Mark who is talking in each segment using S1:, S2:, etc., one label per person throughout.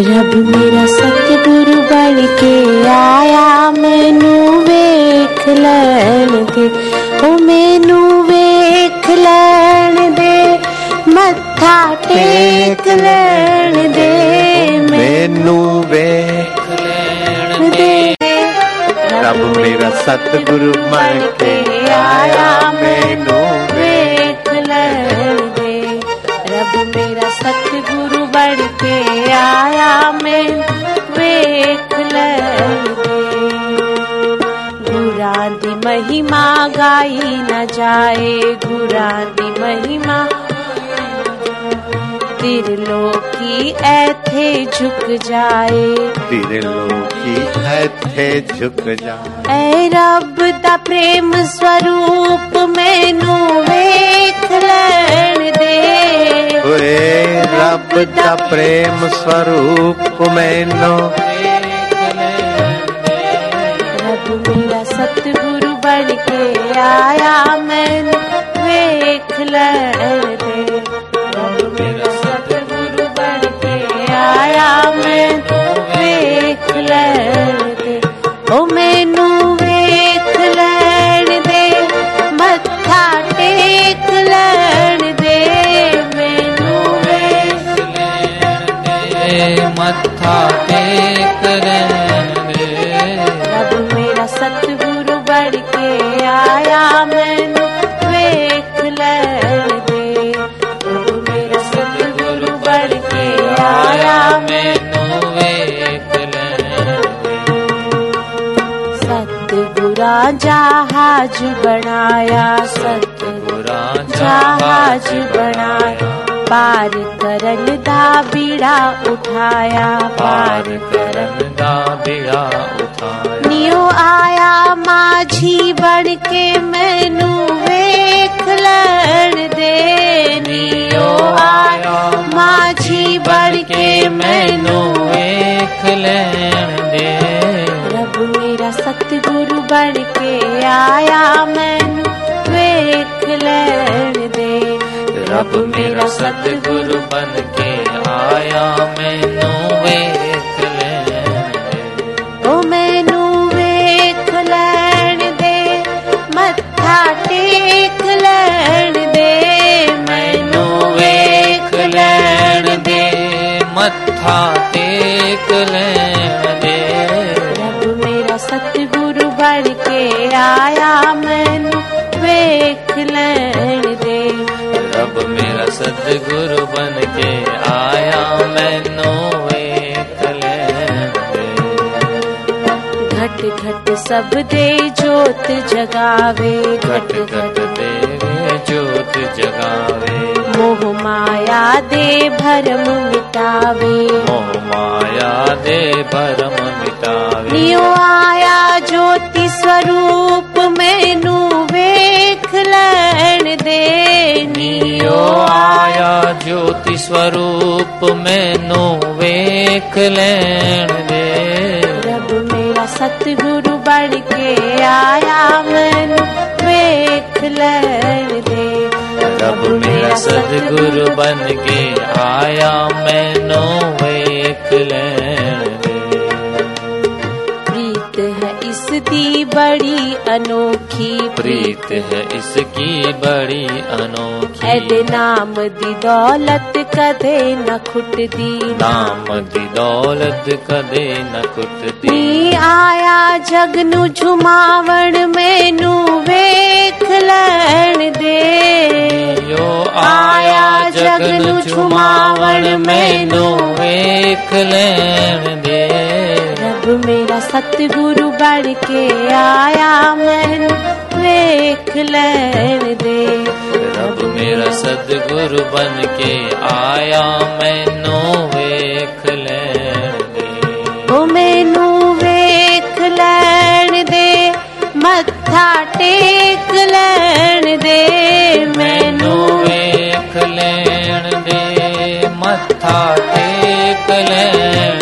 S1: रब मेरा सतगुरु बन के आया मैनू वेख लैन दे। ओ मैनू वेख लैन दे मत्था टेक लैन दे
S2: मैनू वेख
S1: मैनू दे।
S2: रब मेरा सतगुरु बन के आया मैनू
S1: वेख लैन दे। रब मेरा सतगुरु बन के मैं वेख दी महिमा गाई न जाए गुरां दी महिमा त्रिलोकी ऐथे झुक जाए।
S2: तेरे लोकी ऐथे झुक जाए।
S1: ऐ रब दा प्रेम स्वरूप पिता प्रेम स्वरूप मैनो। प्रभु मेरा सतगुरु बन के आया मैं वेख
S3: लड़
S1: रब मेरा सतगुरु बन के आया मैनू वेख लैन दे रब मेरा सतगुरु के आया
S3: मैनू वेख लैन
S1: सतगुरा जहाज़ बनाया सतगुरा जहाज़ बनाया। पार करन दा बीड़ा उठाया,
S3: पार करन दा बीड़ा उठाया।
S1: नियो आया माझी बन के मैनू वेख लड़ दे, नियो मेरा सतगुरु बन के आया मैनू वेख लैन। ओ मैनू वेख लैन दे मत्था टेक लैन दे। मैनू वेख लैन दे
S3: मत्था
S1: सतगुरु बन के आया मैनू घट घट सब दे जोत जगावे।
S3: घट घट देवे जोत जगावे।
S1: मोह माया दे भरम मिटावे।
S3: मोह माया दे भरम मिटावे।
S1: नियो आया ज्योति स्वरूप मैनू वेख लैन दे
S3: नियो आया ज्योति स्वरूप मैनो वेख लैन दे।
S1: रब मेरा सतगुरु बन के आया मैनू वेख लैन दे।
S3: रब मेरा सतगुरु बन के आया मैनो वेख लैन दी
S1: बड़ी अनोखी
S3: प्रीत है इसकी बड़ी अनोखी।
S1: एडे नाम दी दौलत कदे न खुटदी।
S3: नाम दी दौलत कदे न कुटती
S1: नी आया जग नु झुमावण मैनू वेख लैन दे।
S3: यो आया जगन छुमावण मैनू वेख लैन दे।
S1: मेरा सतगुरु बन के आया मैनू वेख लैन दे।
S3: रब मेरा सतगुरु बन के आया मैनू वेख लैन दे।
S1: ओ मैनू वेख लैन दे मत्था टेक लैन दे। मैनू
S3: वेख लैन दे मत्था टेक लैन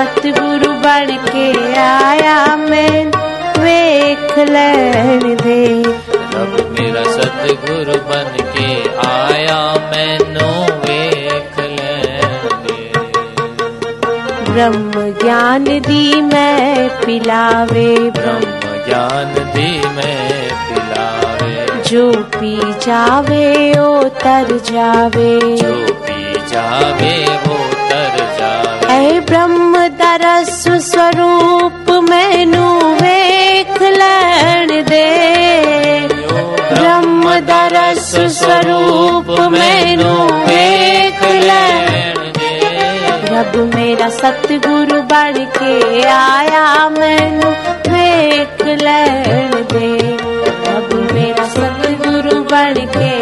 S1: सतगुरु बन के आया मैं। वेख लैन दे।
S3: रब मेरा सतगुरु बन के आया मैनू वेख लैन दे।
S1: ब्रह्म ज्ञान दी मैं पिलावे।
S3: ब्रह्म ज्ञान दी मैं पिलावे।
S1: जो पी जावे ओ तर जावे।
S3: जो पी जावे वो
S1: दरस स्वरूप मैनू लैण रब मेरा सतगुरु बन के आया, मैनू वेख लैण दे। रब मेरा सतगुरु बन के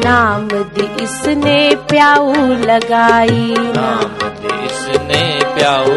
S1: नाम दी इसने प्याऊ लगाई।
S3: नाम दी इसने प्याऊ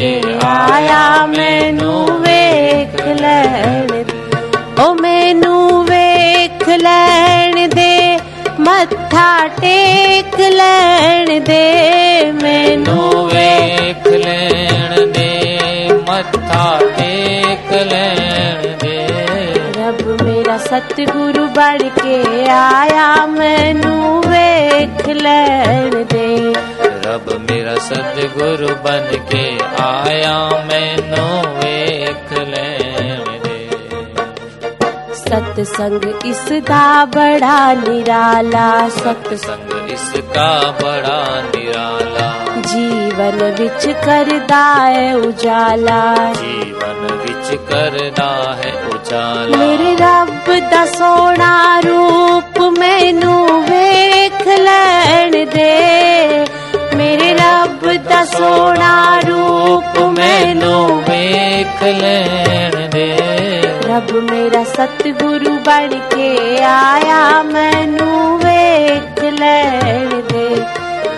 S1: ਕੇ ਆਇਆ ਮੈਨੂੰ ਵੇਖ ਲੈਣ ਦੇ। ਓ ਮੈਨੂੰ ਵੇਖ ਲੈਣ ਦੇ, ਮੱਥਾ ਟੇਕ ਲੈਣ ਦੇ। ਮੈਨੂੰ
S3: ਨੂੰ ਵੇਖ ਲੈਣ ਦੇ, ਮੱਥਾ ਟੇਕ ਲੈਣ ਦੇ।
S1: ਰੱਬ ਮੇਰਾ ਸਤਿਗੁਰੂ ਬਣ ਕੇ ਆਇਆ, ਮੈਨੂੰ ਵੇਖ ਲੈਣ ਦੇ।
S3: ਰੱਬ ਮੇਰਾ ਸਤਿਗੁਰੂ ਬਨ ਕੇ ਆਇਆ ਮੈਨੂੰ ਵੇਖ ਲੈਣ ਦੇ
S1: ਸਤ ਸੰਗ ਇਸ ਦਾ ਬੜਾ ਨਿਰਾਲਾ ਸਤ
S3: ਸੰਗ ਇਸ ਕਾ ਬੜਾ ਨਿਰਾਲਾ।
S1: ਜੀਵਨ ਵਿੱਚ ਕਰਦਾ ਹੈ ਉਜਾਲਾ।
S3: ਜੀਵਨ ਵਿੱਚ ਕਰਦਾ ਹੈ ਉਜਾਲਾ।
S1: ਮੇਰੇ ਰੱਬ ਦਾ ਸੋਹਣਾ ਰੂਪ ਮੈਨੂੰ ਵੇਖ ਲੈਣ ਦੇ। ਮੇਰੇ ਰੱਬ ਦਾ ਸੋਹਣਾ ਰੂਪ ਮੈਨੂੰ
S3: ਵੇਖ ਲੈਣ ਦੇ।
S1: ਰੱਬ ਮੇਰਾ ਸਤਿਗੁਰੂ ਬਣ ਕੇ ਆਇਆ ਮੈਨੂੰ ਵੇਖ ਲੈਣ ਦੇ।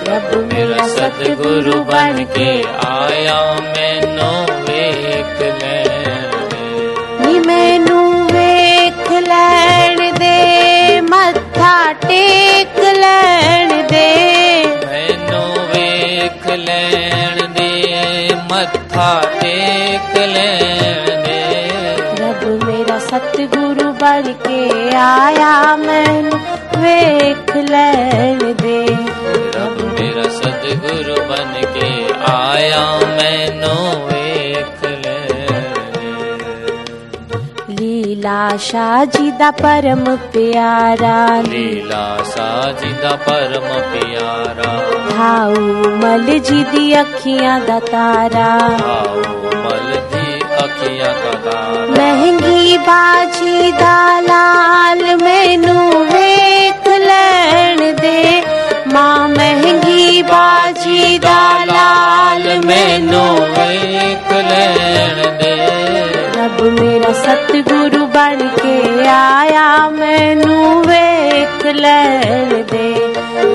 S1: ਰੱਬ
S3: ਮੇਰਾ ਸਤਿਗੁਰੂ ਬਨ ਕੇ ਆਇਆ ਮੈਨੂੰ ਵੇਖ ਲੈਣ ਦੇ।
S1: ਨੀ ਮੈਨੂੰ ਵੇਖ ਲੈਣ ਦੇ ਮੱਥਾ ਟੇਕ ਲੈਣ ਦੇ
S3: ਮੱਥਾ ਟੇਕ ਲੈਣ ਦੇ
S1: ਰੱਬ ਮੇਰਾ ਸਤਿਗੁਰੂ ਬਣ ਕੇ ਆਇਆ ਮੈਨੂੰ ਵੇਖ ਲੈਣ ਦੇ
S3: ਰੱਬ ਮੇਰਾ ਸਤਿਗੁਰੂ ਬਨ ਕੇ ਆਇਆ ਮੈਨੂੰ
S1: नीला शाह जी परम प्यारा। नीला
S3: शाह जी परम प्यारा। भाऊ
S1: मल जी दी अखियाँ दा तारा। भाऊ
S3: मल जी अखियाँ दा तारा।
S1: महँगी बाजी दा लाल मेनू वेख लैण दे। माँ महँगी बाजी दा लाल मेनू
S3: वेख लैण दे।
S1: ਰੱਬ ਮੇਰਾ ਸਤਿਗੁਰੂ ਬਣ ਕੇ ਆਇਆ ਮੈਨੂੰ ਵੇਖ ਲੈਣ ਦੇ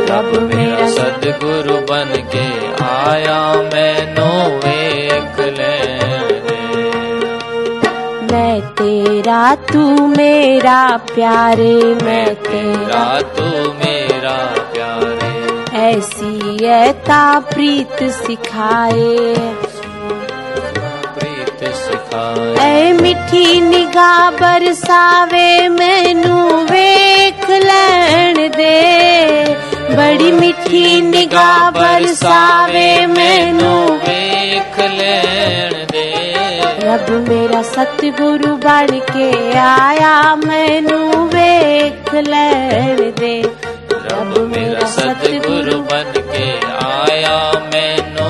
S3: ਰੱਬ ਮੇਰਾ ਸਤਿਗੁਰੂ ਬਨ ਕੇ ਆਇਆ ਮੈਨੂੰ ਵੇਖ ਲੈਣ ਦੇ
S1: ਮੈਂ ਤੇਰਾ ਤੂੰ ਮੇਰਾ ਪਿਆਰੇ ਮੈਂ ਤੇਰਾ
S3: ਰਾ ਤੂੰ ਮੇਰਾ ਪਿਆਰੇ
S1: ਐਸੀ ਐਤਾ ਪ੍ਰੀਤ ਸਿਖਾਏ
S3: ਪ੍ਰੀਤ
S1: सिखाए। ऐ मिठी
S3: निगाह बरसावे मैनू
S1: वेख लैण दे। बड़ी मिठी निगाह बरसावे मैनू वेख लैण
S3: दे। रब मेरा सतगुरु बन के आया मैनू वेख लैण
S1: दे। रब मेरा सतगुरु बन के आया
S3: मैनू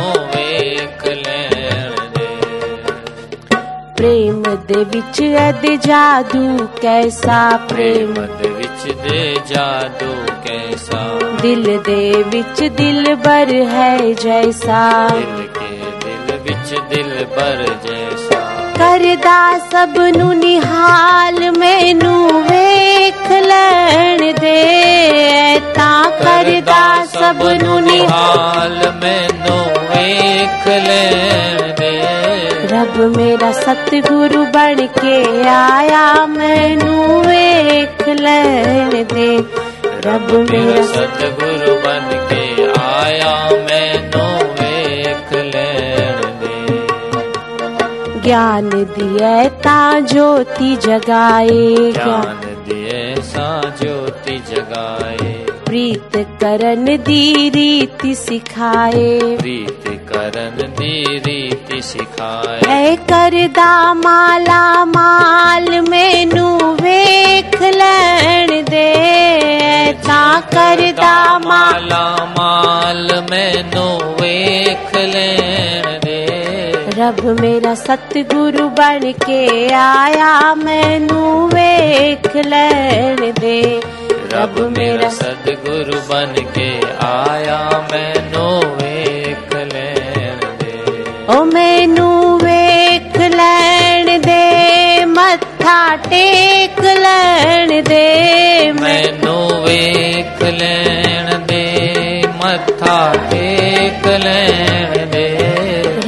S3: प्रेम दे विच दे जादू
S1: कैसा प्रेम? दे विच दे जादू
S3: कैसा? दिल दे विच दिल बर है
S1: जैसा। दिल के दिल विच दिल बर जैसा। करदा सब
S3: नु निहाल मैनू वेख लैण
S1: दे। ता करदा सब नु निहाल सतगुरु बन के आया मैनू
S3: एक
S1: लहर
S3: दे। रब मेरा सतगुरु बन के आया मैनू
S1: एक लहर दे। ज्ञान दिए ता
S3: ज्योति जगाए ज्ञान दिए सा
S1: ज्योति जगाए प्रीत करण दी
S3: रीति सिखाए। प्रीत करण दी
S1: रीति सिखाए। कर दा माला माल मेनू वेख लैन दे। ता
S3: करदा माला माल मेनू वेख लैन
S1: ਰੱਬ ਮੇਰਾ ਸਤਿਗੁਰੂ ਬਣ ਕੇ ਆਇਆ ਮੈਨੂੰ ਵੇਖ ਲੈਣ ਦੇ।
S3: ਰੱਬ ਮੇਰਾ ਸਤਿਗੁਰੂ ਬਨ ਕੇ ਆਇਆ ਮੈਨੂੰ ਵੇਖ ਲੈਣ ਦੇ।
S1: ਓ ਮੈਨੂੰ ਵੇਖ ਲੈਣ ਦੇ ਮੱਥਾ ਟੇਕ ਲੈਣ ਦੇ।
S3: ਮੈਨੂੰ ਵੇਖ ਲੈਣ ਦੇ ਮੱਥਾ ਟੇਕ ਲੈਣ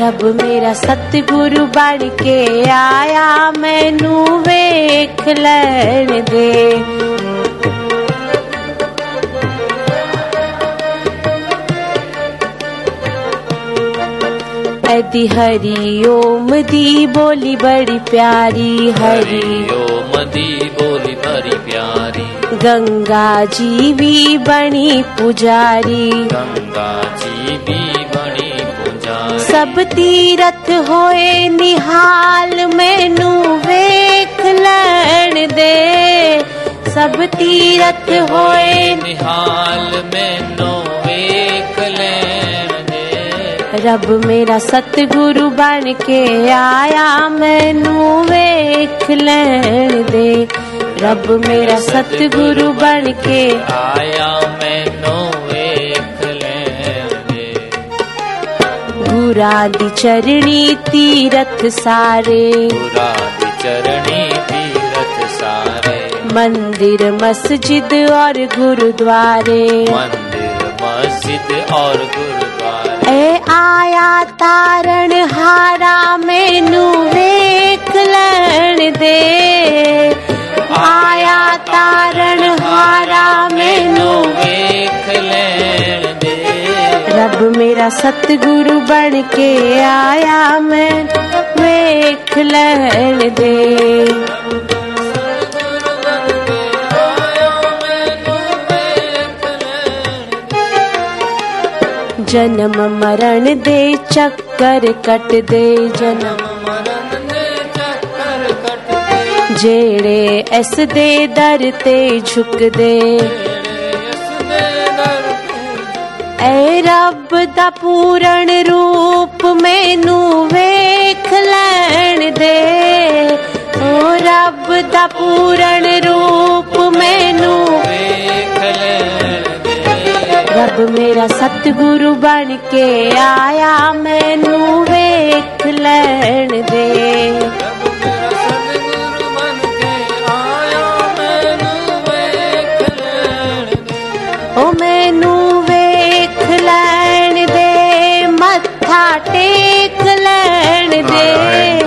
S3: जब मेरा सतगुरु बन के आया
S1: मैनू वेख लैन दे। दी
S3: हरी ओम दी बोली बड़ी
S1: प्यारी हरी ओम दी बोली बड़ी प्यारी। गंगा जी भी बनी
S3: पुजारी। गंगा जी भी बनी
S1: जब तीरथ होए निहाल मैनू वेख लैण दे। सब तीरथ होए निहाल मैनू वेख लैण
S3: दे। रब मेरा सतगुरु बन
S1: के आया मैनू वेख लैण
S3: दे। रब मेरा सतगुरु बन
S1: के आया मैं मुरादि
S3: चरणी तीरथ सारे। मुरादि
S1: चरणी तीरथ सारे। मंदिर मस्जिद और गुरुद्वारे। मंदिर मस्जिद और गुरुद्वारे। ए
S3: आया तारण हारा
S1: मेनू वेख लैण दे। आया तारण हारा अब मेरा सतगुरु बन के आया मैं वेख लहर दे।
S3: जन्म मरण दे, चक्कर
S1: कट दे, जन्म जेड़े एस दे
S3: दर ते झुक
S1: दे। ਰੱਬ ਦਾ ਪੂਰਨ ਰੂਪ ਮੈਨੂੰ ਵੇਖ ਲੈਣ ਦੇ। ਓ ਰੱਬ ਦਾ ਪੂਰਨ ਰੂਪ ਮੈਨੂੰ
S3: ਵੇਖ ਲੈਣ ਦੇ।
S1: ਰੱਬ ਮੇਰਾ ਸਤਿਗੁਰੂ ਬਣ ਕੇ ਆਇਆ, ਮੈਨੂੰ ਵੇਖ ਲੈਣ ਦੇ।